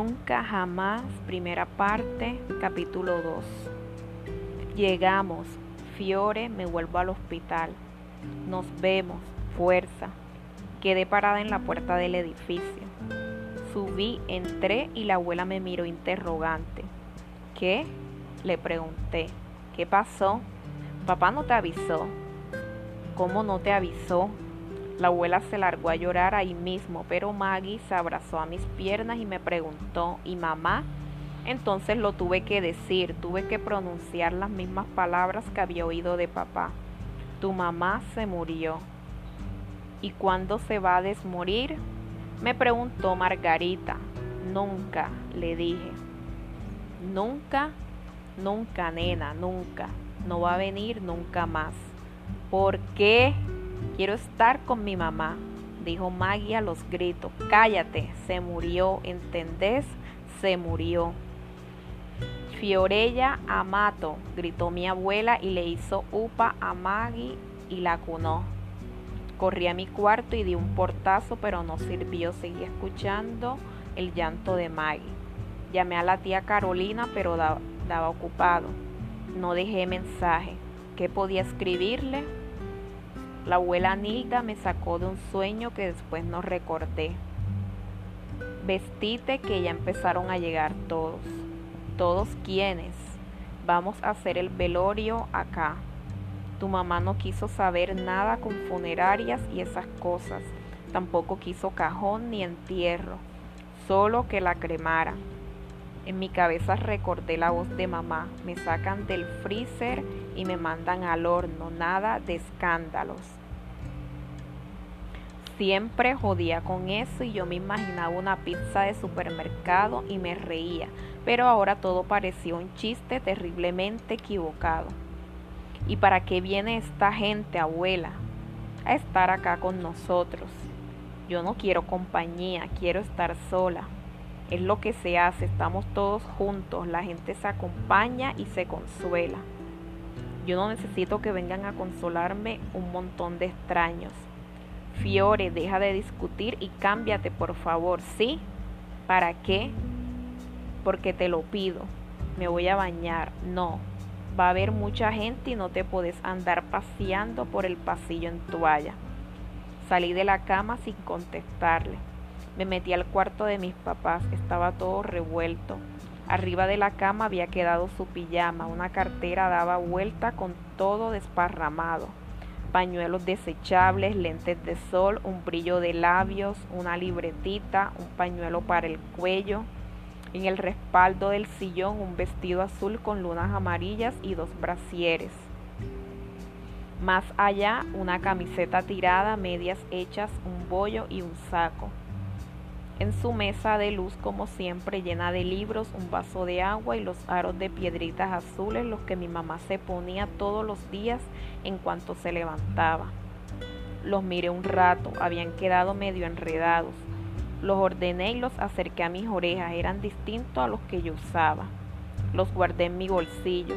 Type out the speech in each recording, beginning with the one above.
Nunca jamás, primera parte, capítulo 2. Llegamos, Fiore, me vuelvo al hospital. Nos vemos, fuerza. Quedé parada en la puerta del edificio. Subí, entré y la abuela me miró interrogante. ¿Qué? Le pregunté. ¿Qué pasó? Papá no te avisó. ¿Cómo no te avisó? La abuela se largó a llorar ahí mismo, pero Maggie se abrazó a mis piernas y me preguntó, ¿y mamá? Entonces lo tuve que decir, tuve que pronunciar las mismas palabras que había oído de papá. Tu mamá se murió. ¿Y cuándo se va a desmorir? Me preguntó Margarita. Nunca, le dije. Nunca, nunca, nena, nunca. No va a venir nunca más. ¿Por qué? Quiero estar con mi mamá, dijo Maggie a los gritos. Cállate, se murió, ¿entendés? Se murió. Fiorella Amato, gritó mi abuela y le hizo upa a Maggie y la cunó. Corrí a mi cuarto y di un portazo, pero no sirvió. Seguí escuchando el llanto de Maggie. Llamé a la tía Carolina, pero daba ocupado. No dejé mensaje. ¿Qué podía escribirle? La abuela Nilda me sacó de un sueño que después no recordé. Vestite que ya empezaron a llegar todos. ¿Todos quiénes? Vamos a hacer el velorio acá. Tu mamá no quiso saber nada con funerarias y esas cosas. Tampoco quiso cajón ni entierro. Solo que la cremara. En mi cabeza recordé la voz de mamá. Me sacan del freezer y me mandan al horno. Nada de escándalos. Siempre jodía con eso y yo me imaginaba una pizza de supermercado y me reía, pero ahora todo parecía un chiste terriblemente equivocado. ¿Y para qué viene esta gente, abuela? A estar acá con nosotros. Yo no quiero compañía, quiero estar sola. Es lo que se hace, estamos todos juntos, la gente se acompaña y se consuela. Yo no necesito que vengan a consolarme un montón de extraños. Fiore, deja de discutir y cámbiate, por favor. ¿Sí? ¿Para qué? Porque te lo pido. Me voy a bañar. No. Va a haber mucha gente y no te puedes andar paseando por el pasillo en toalla. Salí de la cama sin contestarle. Me metí al cuarto de mis papás. Estaba todo revuelto. Arriba de la cama había quedado su pijama. Una cartera daba vuelta con todo desparramado pañuelos desechables, lentes de sol, un brillo de labios, una libretita, un pañuelo para el cuello. En el respaldo del sillón un vestido azul con lunas amarillas y dos brasieres. Más allá una camiseta tirada, medias hechas, un bollo y un saco. En su mesa de luz, como siempre, llena de libros, un vaso de agua y los aros de piedritas azules, los que mi mamá se ponía todos los días en cuanto se levantaba. Los miré un rato, habían quedado medio enredados. Los ordené y los acerqué a mis orejas, eran distintos a los que yo usaba. Los guardé en mi bolsillo.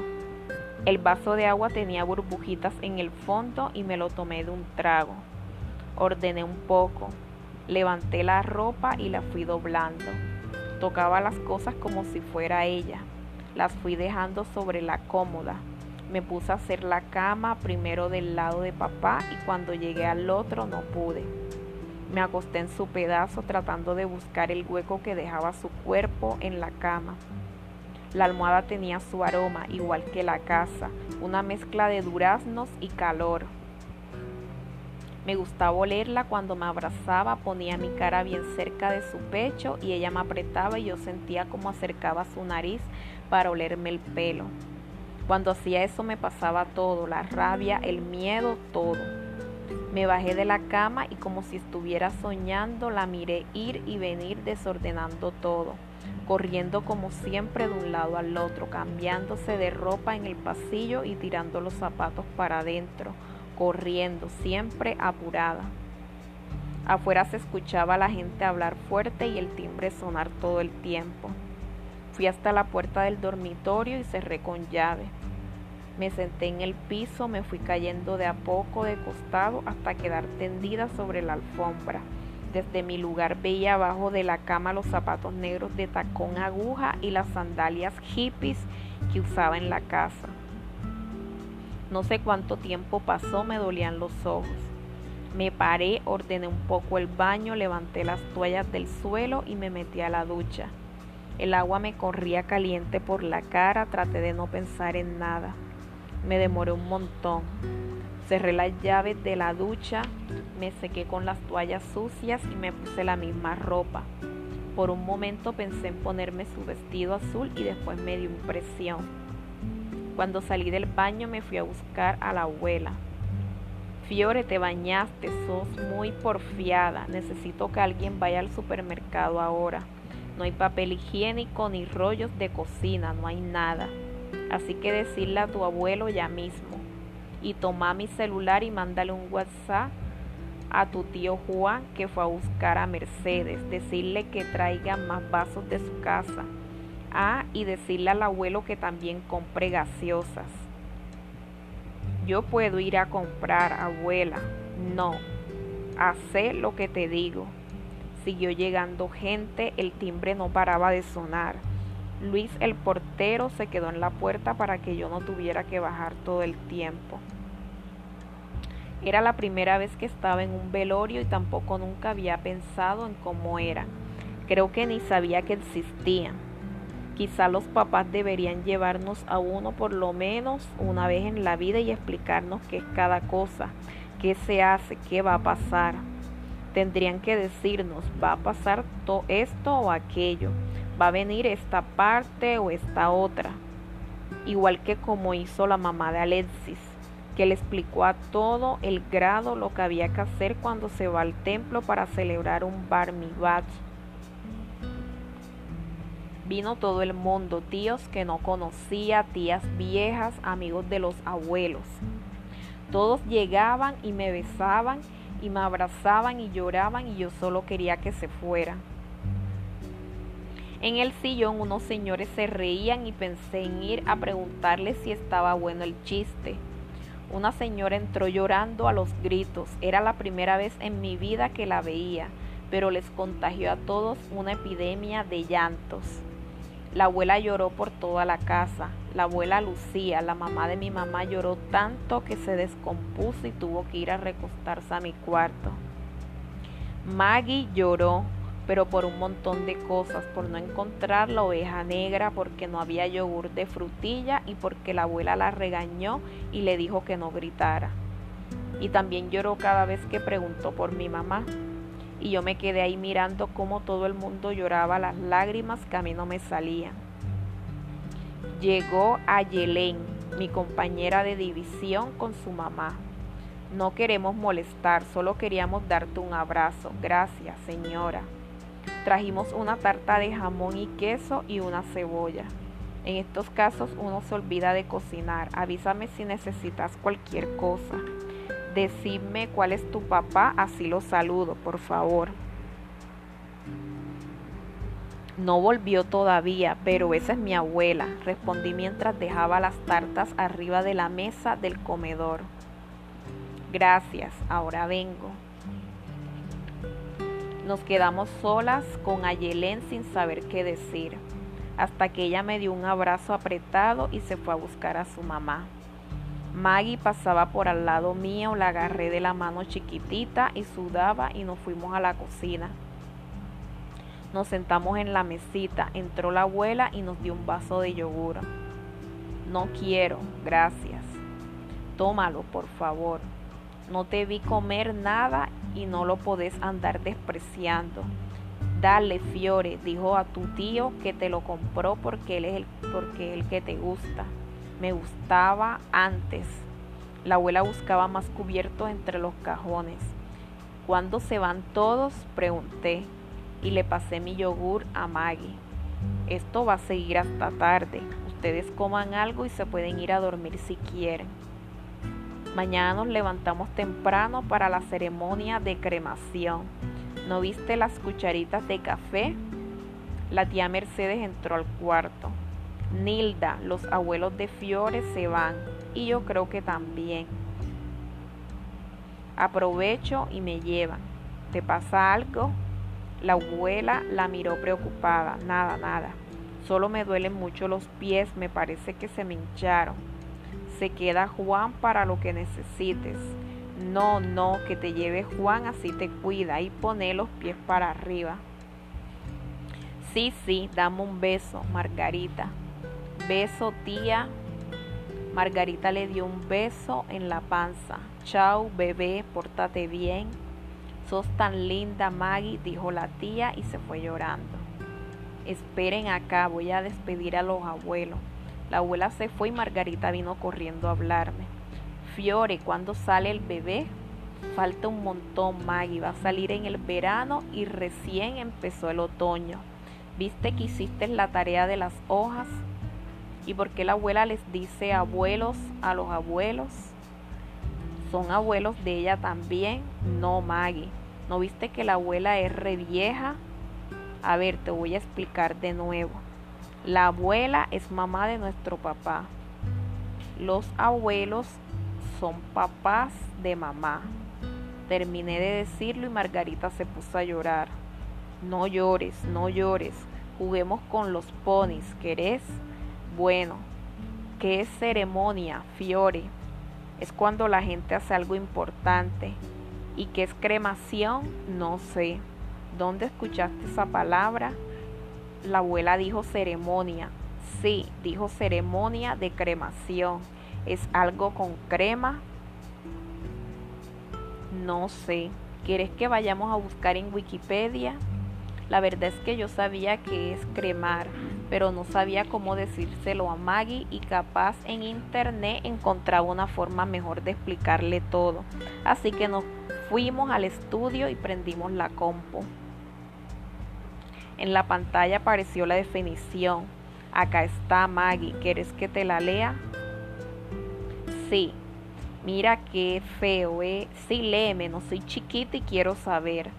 El vaso de agua tenía burbujitas en el fondo y me lo tomé de un trago. Ordené un poco, Levanté la ropa y la fui doblando. Tocaba las cosas como si fuera ella. Las fui dejando sobre la cómoda. Me puse a hacer la cama primero del lado de papá y cuando llegué al otro no pude. Me acosté en su pedazo tratando de buscar el hueco que dejaba su cuerpo en la cama. La almohada tenía su aroma, igual que la casa, una mezcla de duraznos y calor. Me gustaba olerla cuando me abrazaba, ponía mi cara bien cerca de su pecho y ella me apretaba y yo sentía como acercaba su nariz para olerme el pelo. Cuando hacía eso me pasaba todo, la rabia, el miedo, todo. Me bajé de la cama y como si estuviera soñando la miré ir y venir desordenando todo, corriendo como siempre de un lado al otro, cambiándose de ropa en el pasillo y tirando los zapatos para adentro corriendo, siempre apurada. Afuera se escuchaba a la gente hablar fuerte y el timbre sonar todo el tiempo. Fui hasta la puerta del dormitorio y cerré con llave. Me senté en el piso, me fui cayendo de a poco de costado hasta quedar tendida sobre la alfombra. Desde mi lugar veía abajo de la cama los zapatos negros de tacón aguja y las sandalias hippies que usaba en la casa. No sé cuánto tiempo pasó, me dolían los ojos. Me paré, ordené un poco el baño, levanté las toallas del suelo y me metí a la ducha. El agua me corría caliente por la cara, traté de no pensar en nada. Me demoré un montón. Cerré las llaves de la ducha, me sequé con las toallas sucias y me puse la misma ropa. Por un momento pensé en ponerme su vestido azul y después me dio impresión. Cuando salí del baño me fui a buscar a la abuela. Fiore, te bañaste, sos muy porfiada. Necesito que alguien vaya al supermercado ahora. No hay papel higiénico ni rollos de cocina, no hay nada. Así que decirle a tu abuelo ya mismo y toma mi celular y mándale un WhatsApp a tu tío Juan que fue a buscar a Mercedes, decirle que traiga más vasos de su casa. Y decirle al abuelo que también compre gaseosas. Yo puedo ir a comprar, abuela. No, hace lo que te digo. Siguió llegando gente, el timbre no paraba de sonar. Luis el portero se quedó en la puerta para que yo no tuviera que bajar todo el tiempo. Era la primera vez que estaba en un velorio y tampoco nunca había pensado en cómo era. Creo que ni sabía que existían. Quizá los papás deberían llevarnos a uno por lo menos una vez en la vida y explicarnos qué es cada cosa, qué se hace, qué va a pasar. Tendrían que decirnos, va a pasar todo esto o aquello va a venir esta parte o esta otra. Igual que como hizo la mamá de Alexis, que le explicó a todo el grado lo que había que hacer cuando se va al templo para celebrar un bar. Vino todo el mundo, tíos que no conocía, tías viejas, amigos de los abuelos. Todos llegaban y me besaban y me abrazaban y lloraban y yo solo quería que se fueran. En el sillón unos señores se reían y pensé en ir a preguntarles si estaba bueno el chiste. Una señora entró llorando a los gritos. Era la primera vez en mi vida que la veía, pero les contagió a todos una epidemia de llantos. La abuela lloró por toda la casa. La abuela Lucía, la mamá de mi mamá, lloró tanto que se descompuso y tuvo que ir a recostarse a mi cuarto. Maggie lloró, pero por un montón de cosas, por no encontrar la oveja negra, porque no había yogur de frutilla y porque la abuela la regañó y le dijo que no gritara. Y también lloró cada vez que preguntó por mi mamá. Y yo me quedé ahí mirando cómo todo el mundo lloraba las lágrimas que a mí no me salían. Llegó a Yelén, mi compañera de división, con su mamá. No queremos molestar, solo queríamos darte un abrazo. Gracias, señora. Trajimos una tarta de jamón y queso y una cebolla. En estos casos uno se olvida de cocinar. Avísame si necesitas cualquier cosa. Decidme cuál es tu papá, así lo saludo, por favor. No volvió todavía, pero esa es mi abuela, respondí mientras dejaba las tartas arriba de la mesa del comedor. Gracias, ahora vengo. Nos quedamos solas con Ayelén sin saber qué decir, hasta que ella me dio un abrazo apretado y se fue a buscar a su mamá. Maggie pasaba por al lado mío, la agarré de la mano chiquitita y sudaba y nos fuimos a la cocina. Nos sentamos en la mesita, entró la abuela y nos dio un vaso de yogur. No quiero, gracias. Tómalo, por favor. No te vi comer nada y no lo podés andar despreciando. Dale, Fiore, dijo a tu tío que te lo compró porque él es el, porque el que te gusta. Me gustaba antes. La abuela buscaba más cubiertos entre los cajones. ¿Cuándo se van todos? pregunté y le pasé mi yogur a Maggie. Esto va a seguir hasta tarde. Ustedes coman algo y se pueden ir a dormir si quieren. Mañana nos levantamos temprano para la ceremonia de cremación. ¿No viste las cucharitas de café? La tía Mercedes entró al cuarto. Nilda, los abuelos de Fiore se van y yo creo que también. Aprovecho y me llevan. ¿te pasa algo? La abuela la miró preocupada. Nada, nada. Solo me duelen mucho los pies, me parece que se me hincharon. Se queda Juan para lo que necesites. No, no, que te lleve Juan, así te cuida y pone los pies para arriba. Sí, sí, dame un beso, Margarita. Beso, tía. Margarita le dio un beso en la panza. Chao, bebé, pórtate bien. Sos tan linda, Maggie, dijo la tía y se fue llorando. Esperen acá, voy a despedir a los abuelos. La abuela se fue y Margarita vino corriendo a hablarme. Fiore, ¿cuándo sale el bebé? Falta un montón, Maggie. Va a salir en el verano y recién empezó el otoño. ¿Viste que hiciste la tarea de las hojas? ¿Y por qué la abuela les dice abuelos a los abuelos? ¿Son abuelos de ella también? No, Maggie. ¿No viste que la abuela es re vieja? A ver, te voy a explicar de nuevo. La abuela es mamá de nuestro papá. Los abuelos son papás de mamá. Terminé de decirlo y Margarita se puso a llorar. No llores, no llores. Juguemos con los ponis, ¿querés? Bueno, ¿qué es ceremonia, Fiore? Es cuando la gente hace algo importante. ¿Y qué es cremación? No sé. ¿Dónde escuchaste esa palabra? La abuela dijo ceremonia. Sí, dijo ceremonia de cremación. ¿Es algo con crema? No sé. ¿Quieres que vayamos a buscar en Wikipedia? La verdad es que yo sabía que es cremar, pero no sabía cómo decírselo a Maggie y capaz en internet encontraba una forma mejor de explicarle todo. Así que nos fuimos al estudio y prendimos la compu. En la pantalla apareció la definición. Acá está Maggie. ¿Quieres que te la lea? Sí. Mira qué feo, ¿eh? Sí, léeme, no soy chiquita y quiero saber.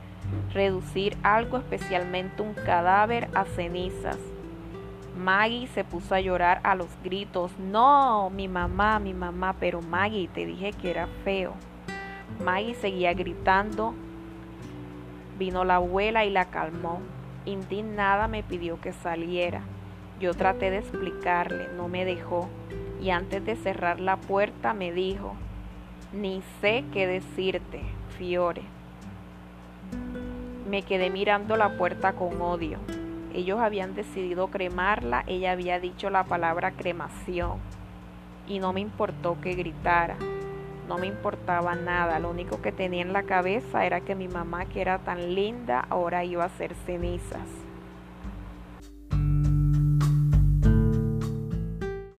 Reducir algo, especialmente un cadáver, a cenizas. Maggie se puso a llorar a los gritos. No, mi mamá, mi mamá, pero Maggie, te dije que era feo. Maggie seguía gritando. Vino la abuela y la calmó. Indignada me pidió que saliera. Yo traté de explicarle, no me dejó y antes de cerrar la puerta me dijo, ni sé qué decirte, Fiore. Me quedé mirando la puerta con odio. Ellos habían decidido cremarla, ella había dicho la palabra cremación y no me importó que gritara. No me importaba nada, lo único que tenía en la cabeza era que mi mamá, que era tan linda, ahora iba a ser cenizas.